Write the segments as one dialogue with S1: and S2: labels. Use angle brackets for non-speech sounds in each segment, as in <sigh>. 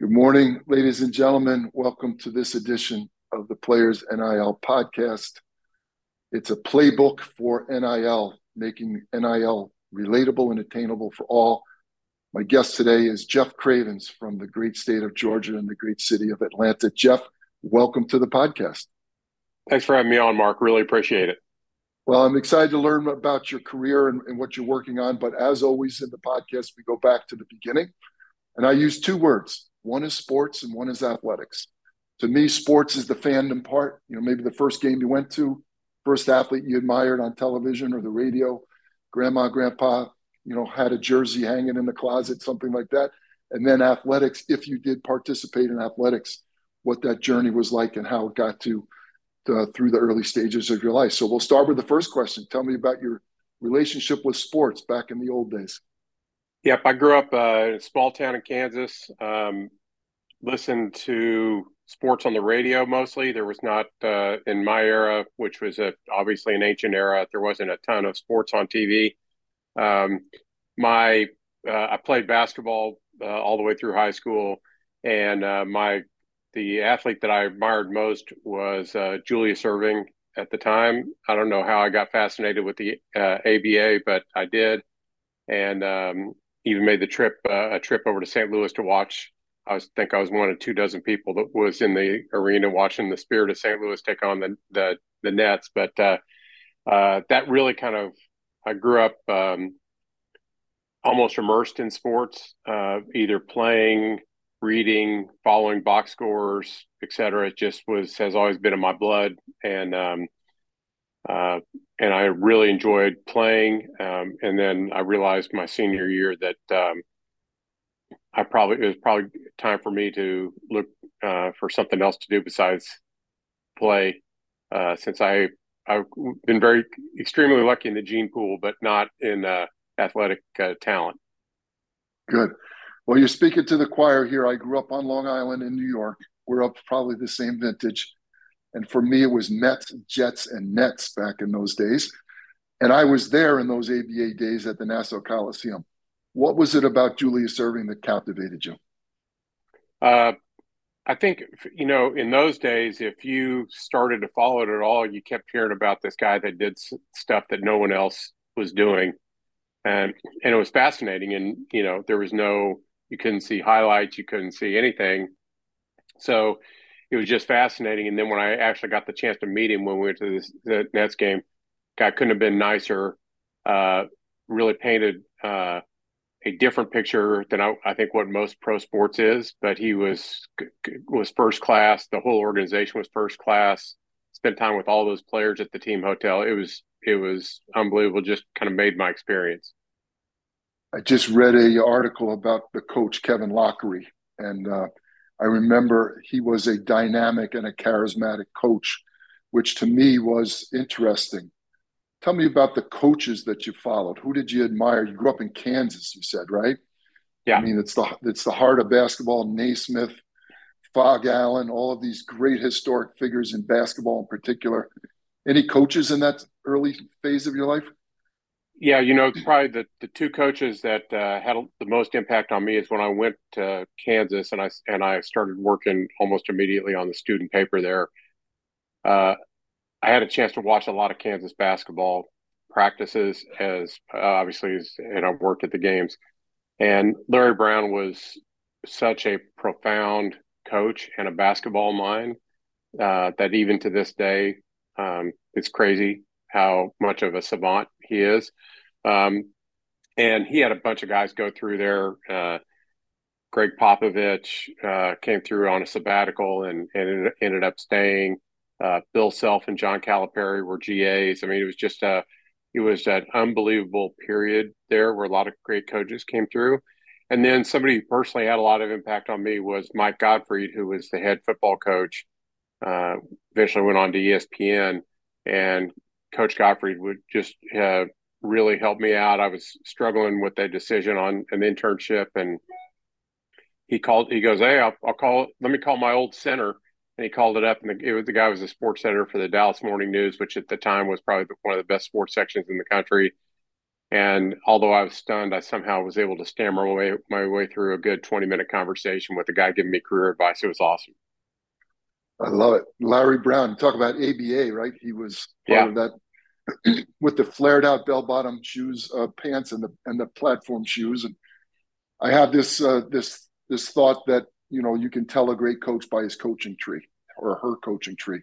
S1: Good morning, ladies and gentlemen. Welcome to this edition of the Players NIL podcast. It's a playbook for NIL, making NIL relatable and attainable for all. My guest today is Jeff Cravens from the great state of Georgia and the great city of Atlanta. Jeff, welcome to the podcast.
S2: Thanks for having me on, Mark. Really appreciate it.
S1: Well, I'm excited to learn about your career and, and, what you're working on. But as always in the podcast, we go back to the beginning. And I use two words one is sports and one is athletics. To me, sports is the fandom part. You know, maybe the first game you went to, first athlete you admired on television or the radio, grandma, grandpa, you know, had a jersey hanging in the closet, something like that. And then athletics, if you did participate in athletics, what that journey was like and how it got to uh, through the early stages of your life. So we'll start with the first question. Tell me about your relationship with sports back in the old days.
S2: Yep, I grew up uh, in a small town in Kansas. Um, listened to sports on the radio mostly. There was not uh, in my era, which was a, obviously an ancient era. There wasn't a ton of sports on TV. Um, my uh, I played basketball uh, all the way through high school, and uh, my the athlete that I admired most was uh, Julius Erving at the time. I don't know how I got fascinated with the ABA, but I did, and um, even made the trip uh, a trip over to St. Louis to watch. I was think I was one of two dozen people that was in the arena watching the Spirit of St. Louis take on the the, the Nets. But uh, uh, that really kind of I grew up um, almost immersed in sports, uh, either playing reading, following box scores, etc. It just was has always been in my blood, and um, uh, and I really enjoyed playing. Um, and then I realized my senior year that um, I probably it was probably time for me to look uh, for something else to do besides play, uh, since I I've been very extremely lucky in the gene pool, but not in uh, athletic uh, talent.
S1: Good. Well, you're speaking to the choir here. I grew up on Long Island in New York. We're up probably the same vintage. And for me, it was Mets, Jets, and Nets back in those days. And I was there in those ABA days at the Nassau Coliseum. What was it about Julius Erving that captivated you?
S2: Uh, I think, you know, in those days, if you started to follow it at all, you kept hearing about this guy that did stuff that no one else was doing. And, and it was fascinating. And, you know, there was no you couldn't see highlights, you couldn't see anything. So it was just fascinating. And then when I actually got the chance to meet him when we went to this, the Nets game, guy couldn't have been nicer. Uh, really painted uh, a different picture than I, I, think what most pro sports is. But he was was first class. The whole organization was first class. Spent time with all those players at the team hotel. It was it was unbelievable. Just kind of made my experience.
S1: I just read a article about the coach Kevin Loughery and uh, I remember he was a dynamic and a charismatic coach, which to me was interesting. Tell me about the coaches that you followed. Who did you admire? You grew up in Kansas, you said, right?
S2: Yeah.
S1: I mean, it's the it's the heart of basketball. Naismith, Phog Allen, all of these great historic figures in basketball in particular. Any coaches in that early phase of your life?
S2: Yeah, you know, probably the, the two coaches that uh, had the most impact on me is when I went to Kansas and I and I started working almost immediately on the student paper there. Uh, I had a chance to watch a lot of Kansas basketball practices as uh, obviously as and I worked at the games. And Larry Brown was such a profound coach and a basketball mind uh, that even to this day, um, it's crazy how much of a savant he is. Um, and he had a bunch of guys go through there. Uh, Gregg Popovich uh, came through on a sabbatical and, and ended up staying. Uh, Bill Self and John Calipari were GAs. I mean, it was just a, it was an unbelievable period there where a lot of great coaches came through. And then somebody who personally had a lot of impact on me was Mike Gottfried, who was the head football coach. Uh, eventually went on to ESPN, and Coach Gottfried would just uh, really help me out. I was struggling with a decision on an internship, and he called. He goes, "Hey, I'll, I'll call. Let me call my old center." And he called it up, and the, it was, the guy was a sports editor for the Dallas Morning News, which at the time was probably one of the best sports sections in the country. And although I was stunned, I somehow was able to stammer my way, my way through a good 20 minute conversation with the guy giving me career advice. It was awesome.
S1: I love it. Larry Brown, talk about ABA, right? He was part yeah. of that <clears throat> with the flared out bell bottom shoes, uh, pants, and the and the platform shoes. And I have this uh, this this thought that you know you can tell a great coach by his coaching tree or her coaching tree.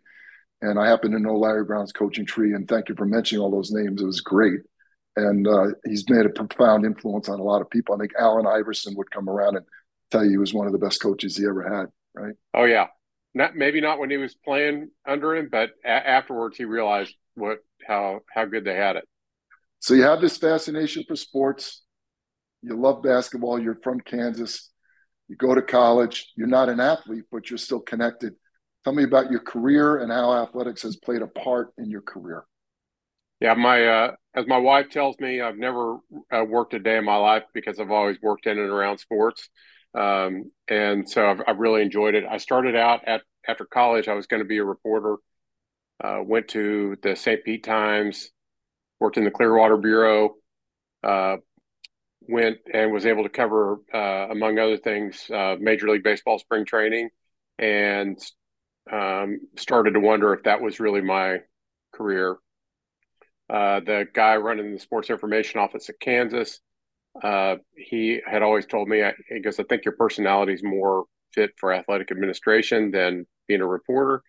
S1: And I happen to know Larry Brown's coaching tree, and thank you for mentioning all those names. It was great and uh, he's made a profound influence on a lot of people. I think Allen Iverson would come around and tell you he was one of the best coaches he ever had. Right?
S2: Oh yeah, not maybe not when he was playing under him, but a- afterwards he realized what how how good they had it.
S1: So you have this fascination for sports. You love basketball. You're from Kansas. You go to college. You're not an athlete, but you're still connected. Tell me about your career and how athletics has played a part in your career.
S2: Yeah, my uh, as my wife tells me, I've never uh, worked a day in my life because I've always worked in and around sports, um, and so I've, I've, really enjoyed it. I started out at after college. I was going to be a reporter. Uh, went to the St. Pete Times, worked in the Clearwater Bureau, uh, went and was able to cover, uh, among other things, uh, Major League Baseball spring training, and um, started to wonder if that was really my career uh, the guy running the sports information office at Kansas, uh, he had always told me, he goes, I think your personality is more fit for athletic administration than being a reporter.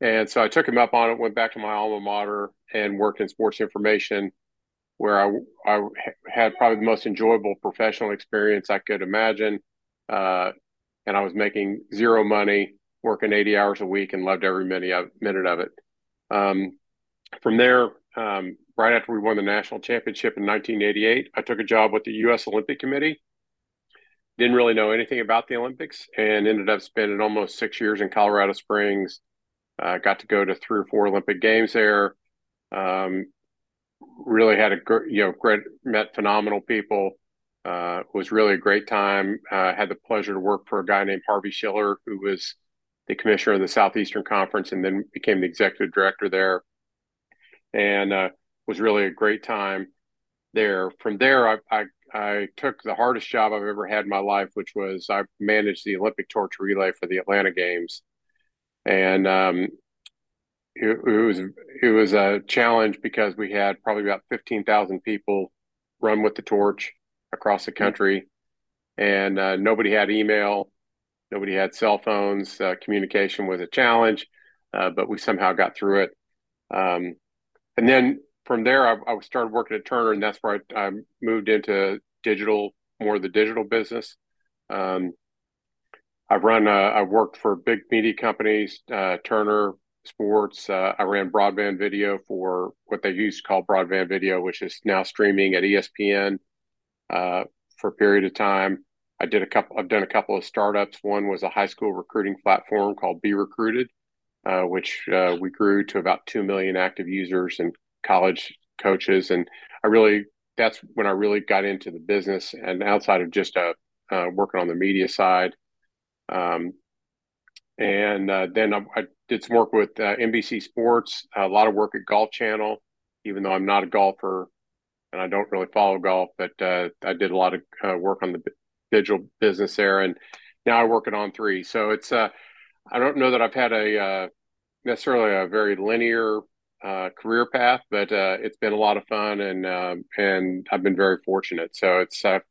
S2: And so I took him up on it, went back to my alma mater and worked in sports information, where I, I had probably the most enjoyable professional experience I could imagine. Uh, and I was making zero money, working 80 hours a week, and loved every minute of, minute of it. Um, from there, um, right after we won the national championship in 1988, I took a job with the U.S. Olympic Committee. Didn't really know anything about the Olympics and ended up spending almost six years in Colorado Springs. Uh, got to go to three or four Olympic Games there. Um, really had a gr- you know great met phenomenal people. Uh, was really a great time. Uh, had the pleasure to work for a guy named Harvey Schiller, who was the commissioner of the Southeastern Conference and then became the executive director there and uh, was really a great time there. From there, I, I, I took the hardest job I've ever had in my life, which was I managed the Olympic torch relay for the Atlanta Games, and um, it, it, was it was a challenge because we had probably about fifteen thousand people run with the torch across the country, and uh, nobody had email, nobody had cell phones. Uh, communication was a challenge, uh, but we somehow got through it. Um, and then from there, I, I, started working at Turner, and that's where I, I, moved into digital, more of the digital business. Um, I've run, uh, I've worked for big media companies, uh, Turner Sports. Uh, I ran broadband video for what they used to call broadband video, which is now streaming at ESPN uh, for a period of time. I did a couple. I've done a couple of startups. One was a high school recruiting platform called Be Recruited, uh, which uh, we grew to about 2 million active users and college coaches. And I really, that's when I really got into the business and outside of just uh, uh working on the media side. Um, and uh, then I, I, did some work with uh, NBC Sports, a lot of work at Golf Channel, even though I'm not a golfer and I don't really follow golf, but I did a lot of work on the digital business there. And now I work at On3. So it's, I don't know that I've had a uh, necessarily a very linear uh, career path, but uh, it's been a lot of fun and um, and I've been very fortunate. So it's I've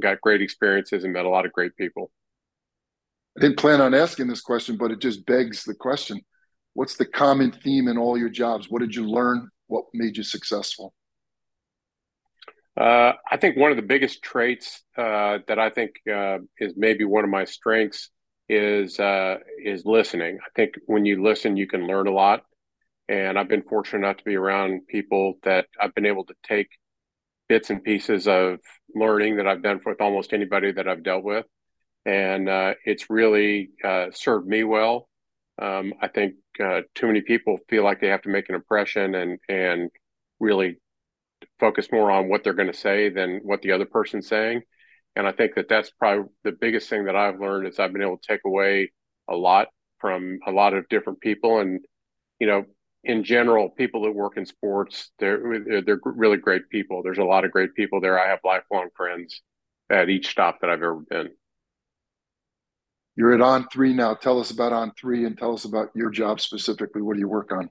S2: got great experiences and met a lot of great people.
S1: I didn't plan on asking this question, but it just begs the question: What's the common theme in all your jobs? What did you learn? What made you successful?
S2: Uh, I think one of the biggest traits uh, that I think uh, is maybe one of my strengths is uh, is listening. I think when you listen, you can learn a lot. And I've been fortunate enough to be around people that I've been able to take bits and pieces of learning that I've done with almost anybody that I've dealt with, and uh, it's really uh, served me well. Um, I think uh, too many people feel like they have to make an impression and and really focus more on what they're going to say than what the other person's saying. And I think that that's probably the biggest thing that I've learned is I've been able to take away a lot from a lot of different people. And, you know, in general, people that work in sports, they're they're really great people. There's a lot of great people there. I have lifelong friends at each stop that I've ever been.
S1: You're at On Three now. Tell us about On Three and tell us about your job specifically. What do you work on?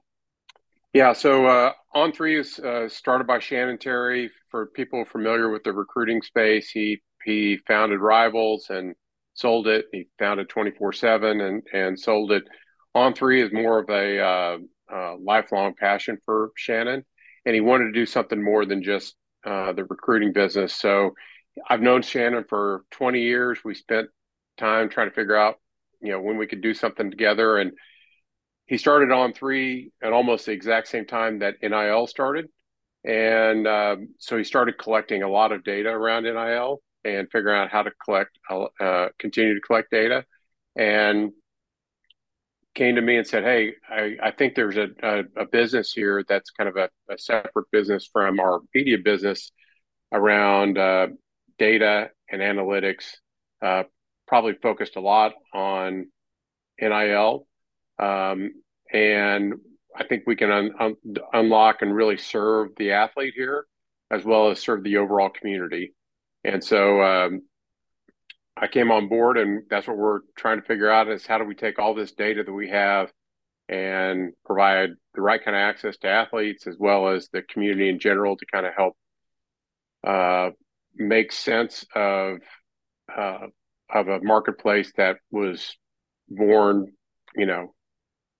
S2: Yeah, so uh, On Three is uh, started by Shannon Terry. For people familiar with the recruiting space, he he founded Rivals and sold it. He founded Twenty Four Seven and and sold it. On Three is more of a uh, uh, lifelong passion for Shannon, and he wanted to do something more than just uh, the recruiting business. So I've known Shannon for 20 years. We spent time trying to figure out, you know, when we could do something together. And he started on three at almost the exact same time that NIL started. And um, so he started collecting a lot of data around NIL and figuring out how to collect, uh, continue to collect data. And came to me and said, "Hey, I, I think there's a, a, a, business here that's kind of a, a, separate business from our media business around uh, data and analytics. Uh, probably focused a lot on NIL, um, and I think we can un- un- unlock and really serve the athlete here, as well as serve the overall community. And so um, I came on board, and that's what we're trying to figure out: is how do we take all this data that we have and provide the right kind of access to athletes as well as the community in general to kind of help uh, make sense of uh, of a marketplace that was born, you know,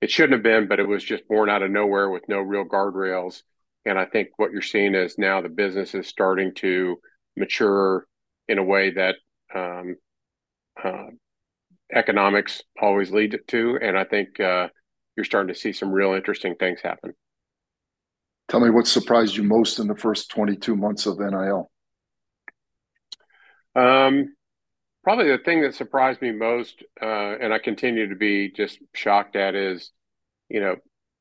S2: it shouldn't have been, but it was just born out of nowhere with no real guardrails. And I think what you're seeing is now the business is starting to mature in a way that um, uh, economics always lead to, and I think uh, you're starting to see some real interesting things happen.
S1: Tell me what surprised you most in the first 22 months of NIL.
S2: Um, probably the thing that surprised me most, uh, and I continue to be just shocked at, is you know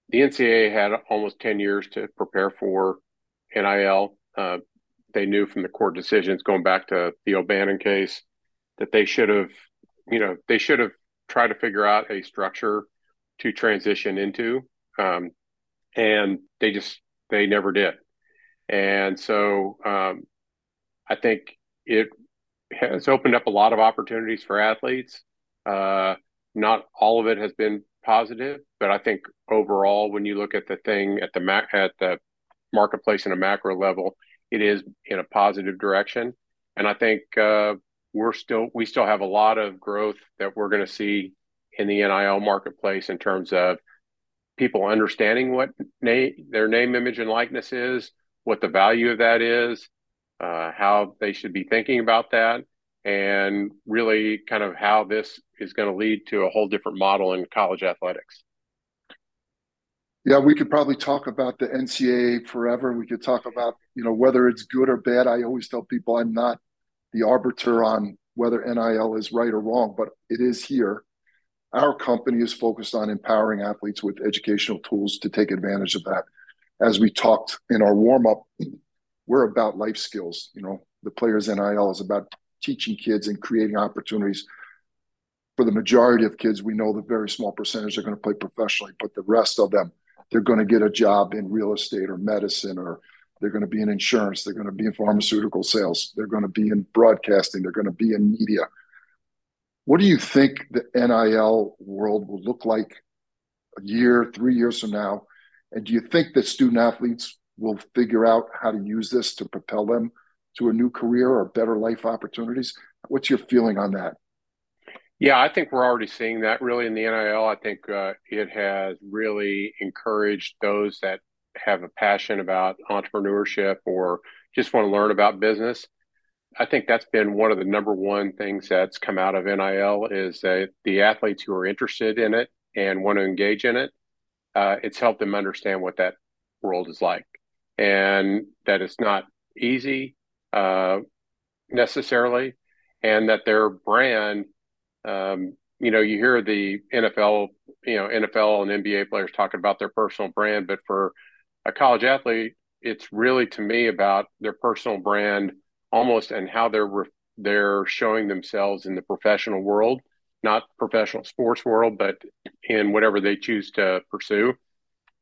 S2: the NCAA had almost 10 years to prepare for NIL. Uh, they knew from the court decisions going back to the O'Bannon case that they should have, you know, they should have tried to figure out a structure to transition into. Um, and they just, they never did. And so um, I think it has opened up a lot of opportunities for athletes. Uh, not all of it has been positive, but I think overall, when you look at the thing at the mac at the marketplace in a macro level, it is in a positive direction. And I think uh, we're still we still have a lot of growth that we're going to see in the NIL marketplace in terms of people understanding what name their name, image, and likeness is, what the value of that is, uh, how they should be thinking about that, and really kind of how this is going to lead to a whole different model in college athletics.
S1: Yeah, we could probably talk about the NCAA forever. We could talk about, you know, whether it's good or bad. I always tell people I'm not the arbiter on whether NIL is right or wrong, but it is here. Our company is focused on empowering athletes with educational tools to take advantage of that. As we talked in our warm up, we're about life skills. You know, the players NIL is about teaching kids and creating opportunities. For the majority of kids, we know the very small percentage are going to play professionally, but the rest of them, they're going to get a job in real estate or medicine or they're going to be in insurance. They're going to be in pharmaceutical sales. They're going to be in broadcasting. They're going to be in media. What do you think the NIL world will look like a year, three years from now? And do you think that student athletes will figure out how to use this to propel them to a new career or better life opportunities? What's your feeling on that?
S2: Yeah, I think we're already seeing that really in the NIL. I think uh, it has really encouraged those that have a passion about entrepreneurship or just want to learn about business. I think that's been one of the number one things that's come out of NIL is that the athletes who are interested in it and want to engage in it, uh, it's helped them understand what that world is like and that it's not easy uh, necessarily, and that their brand, um, you know, you hear the NFL, you know, NFL and NBA players talking about their personal brand, but for a college athlete, it's really to me about their personal brand almost and how they're re- they're showing themselves in the professional world, not professional sports world, but in whatever they choose to pursue.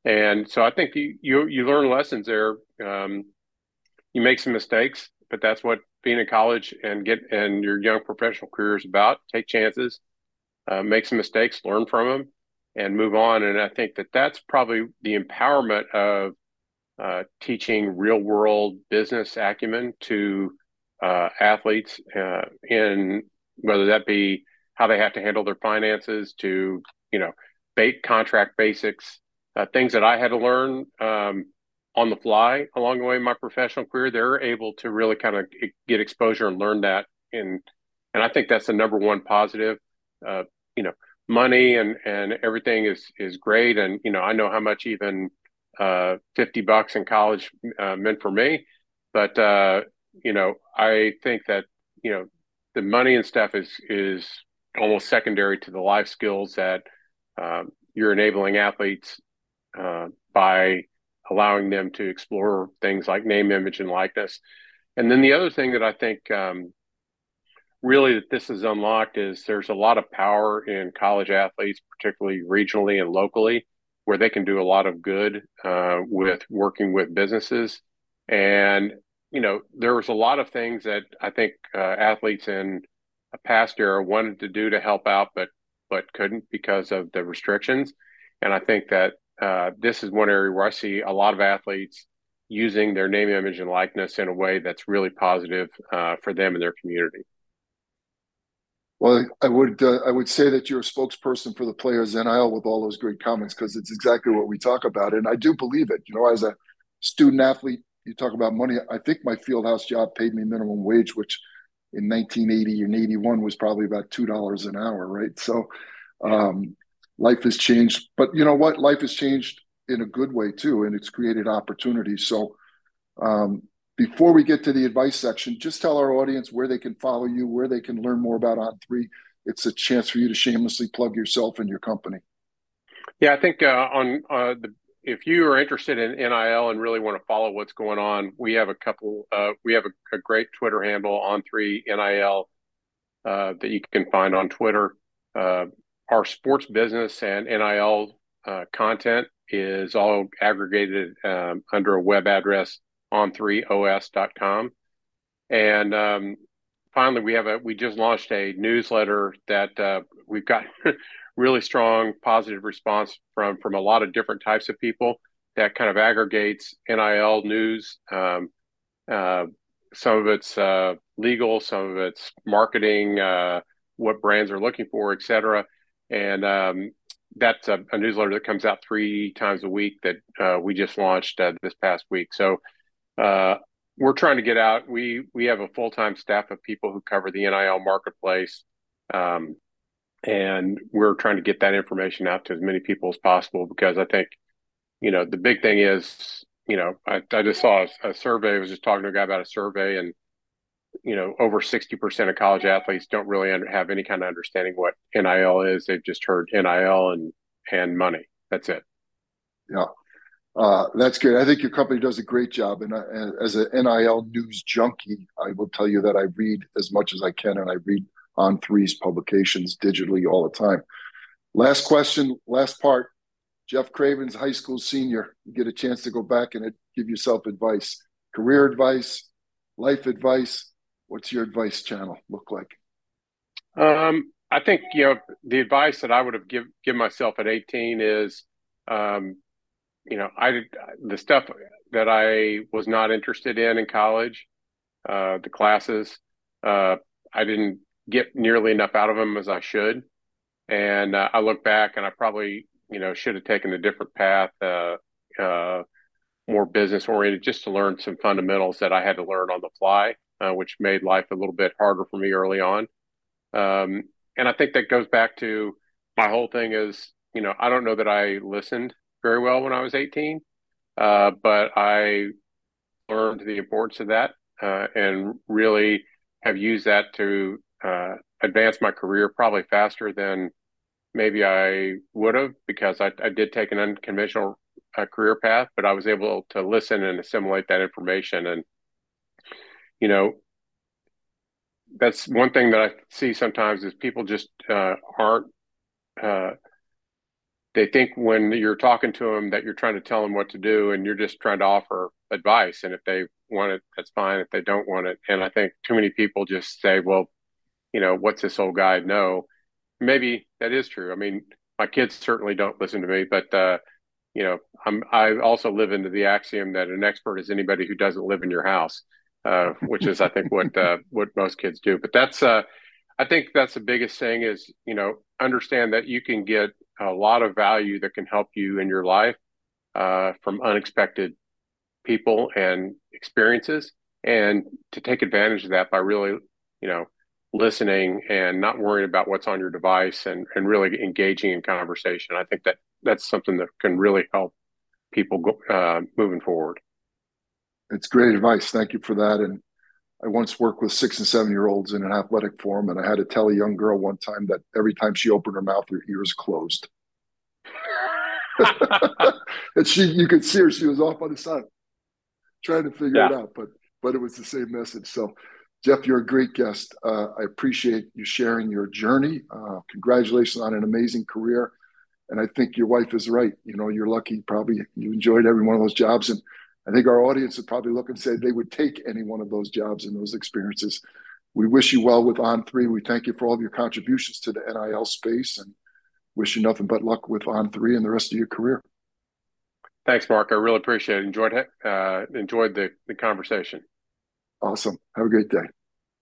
S2: And so I think you you, you learn lessons there. Um, you make some mistakes, but that's what being in college and get and your young professional career is about. Take chances, uh, make some mistakes, learn from them, and move on. And I think that that's probably the empowerment of uh, teaching real world business acumen to uh, athletes uh, in whether that be how they have to handle their finances to you know bait contract basics uh, things that I had to learn um, on the fly along the way in my professional career. They're able to really kind of get exposure and learn that and and I think that's the number one positive. Uh, you know, money and and everything is is great, and you know I know how much even uh, fifty bucks in college uh, meant for me, but uh, you know I think that you know the money and stuff is is almost secondary to the life skills that um, you're enabling athletes uh, by allowing them to explore things like name, image, and likeness. And then the other thing that I think um, really that this has unlocked is there's a lot of power in college athletes, particularly regionally and locally, where they can do a lot of good uh, with working with businesses. And you know, there was a lot of things that I think uh, athletes in a past era wanted to do to help out, but but couldn't because of the restrictions. And I think that uh, this is one area where I see a lot of athletes using their name, image, and likeness in a way that's really positive uh, for them and their community.
S1: Well, I would uh, I would say that you're a spokesperson for the players NIL with all those great comments because it's exactly what we talk about, and I do believe it. You know, as a student athlete, you talk about money. I think my fieldhouse job paid me minimum wage, which in 1980 and 81 was probably about two dollars an hour, right? So, um, life has changed. But you know what? Life has changed in a good way too, and it's created opportunities. So, um, before we get to the advice section, just tell our audience where they can follow you, where they can learn more about On3. It's a chance for you to shamelessly plug yourself and your company.
S2: Yeah, I think uh, on uh, the if you are interested in NIL and really want to follow what's going on, we have a couple. Uh, we have a, a, great Twitter handle on three NIL uh, that you can find on Twitter. Uh, our sports business and NIL uh, content is all aggregated um, under a web address on3os.com. And um, finally, we have a we just launched a newsletter that uh, we've got <laughs> really strong positive response from from a lot of different types of people that kind of aggregates NIL news. Um, uh, some of it's uh, legal, some of it's marketing, uh, what brands are looking for, et cetera and um, that's a, a, newsletter that comes out three times a week that uh, we just launched uh, this past week. So uh, we're trying to get out. We we have a full time staff of people who cover the NIL marketplace, um, and we're trying to get that information out to as many people as possible because I think, you know, the big thing is, you know, I, I just saw a, a survey. I was just talking to a guy about a survey and you know, over 60% of college athletes don't really under, have any kind of understanding what NIL is. They've just heard NIL and, and money. That's it.
S1: Yeah. Uh, that's great. I think your company does a great job. And, as an NIL news junkie, I will tell you that I read as much as I can and I read on three's publications digitally all the time. Last question, last part. Jeff Cravens high school senior. You get a chance to go back and give yourself advice, career advice, life advice what's your advice channel look like?
S2: Um, I think you know the advice that I would have give give myself at 18 is, um, you know, I the stuff that I was not interested in in college, uh, the classes, uh, I didn't get nearly enough out of them as I should, and uh, I look back and I probably you know should have taken a different path, uh, uh, more business oriented, just to learn some fundamentals that I had to learn on the fly uh, which made life a little bit harder for me early on. Um, and I think that goes back to my whole thing is, you know, I don't know that I listened very well when I was 18, uh, but I learned the importance of that uh, and really have used that to uh, advance my career probably faster than maybe I would have because I, I did take an unconventional uh, career path, but I was able to listen and assimilate that information. And you know, that's one thing that I see sometimes is people just uh, aren't uh, they think when you're talking to them that you're trying to tell them what to do and you're just trying to offer advice. And if they want it that's fine. If they don't want it. And i think too many people just say well you know what's this old guy know? Maybe that is true. I mean my kids certainly don't listen to me but uh you know i'm i also live into the axiom that an expert is anybody who doesn't live in your house uh which is i think what uh what most kids do. But that's uh I think that's the biggest thing is, you know, understand that you can get a lot of value that can help you in your life uh, from unexpected people and experiences, and to take advantage of that by really, you know, listening and not worrying about what's on your device and, and really engaging in conversation. I think that that's something that can really help people go, uh, moving forward.
S1: It's great advice. Thank you for that. And I once worked with six and seven year olds in an athletic forum, and I had to tell a young girl one time that every time she opened her mouth, her ears closed. <laughs> and she, you could see her; she was off on the side, trying to figure yeah. it out. But but it was the same message. So, Jeff, you're a great guest. Uh, I appreciate you sharing your journey. Uh, congratulations on an amazing career. And I think your wife is right. You know, you're lucky. Probably you enjoyed every one of those jobs, and I think our audience would probably look and say they would take any one of those jobs and those experiences. We wish you well with On3. We thank you for all of your contributions to the NIL space and wish you nothing but luck with On3 and the rest of your career.
S2: Thanks, Mark. I really appreciate it. Enjoyed uh, enjoyed the, the conversation.
S1: Awesome. Have a great day.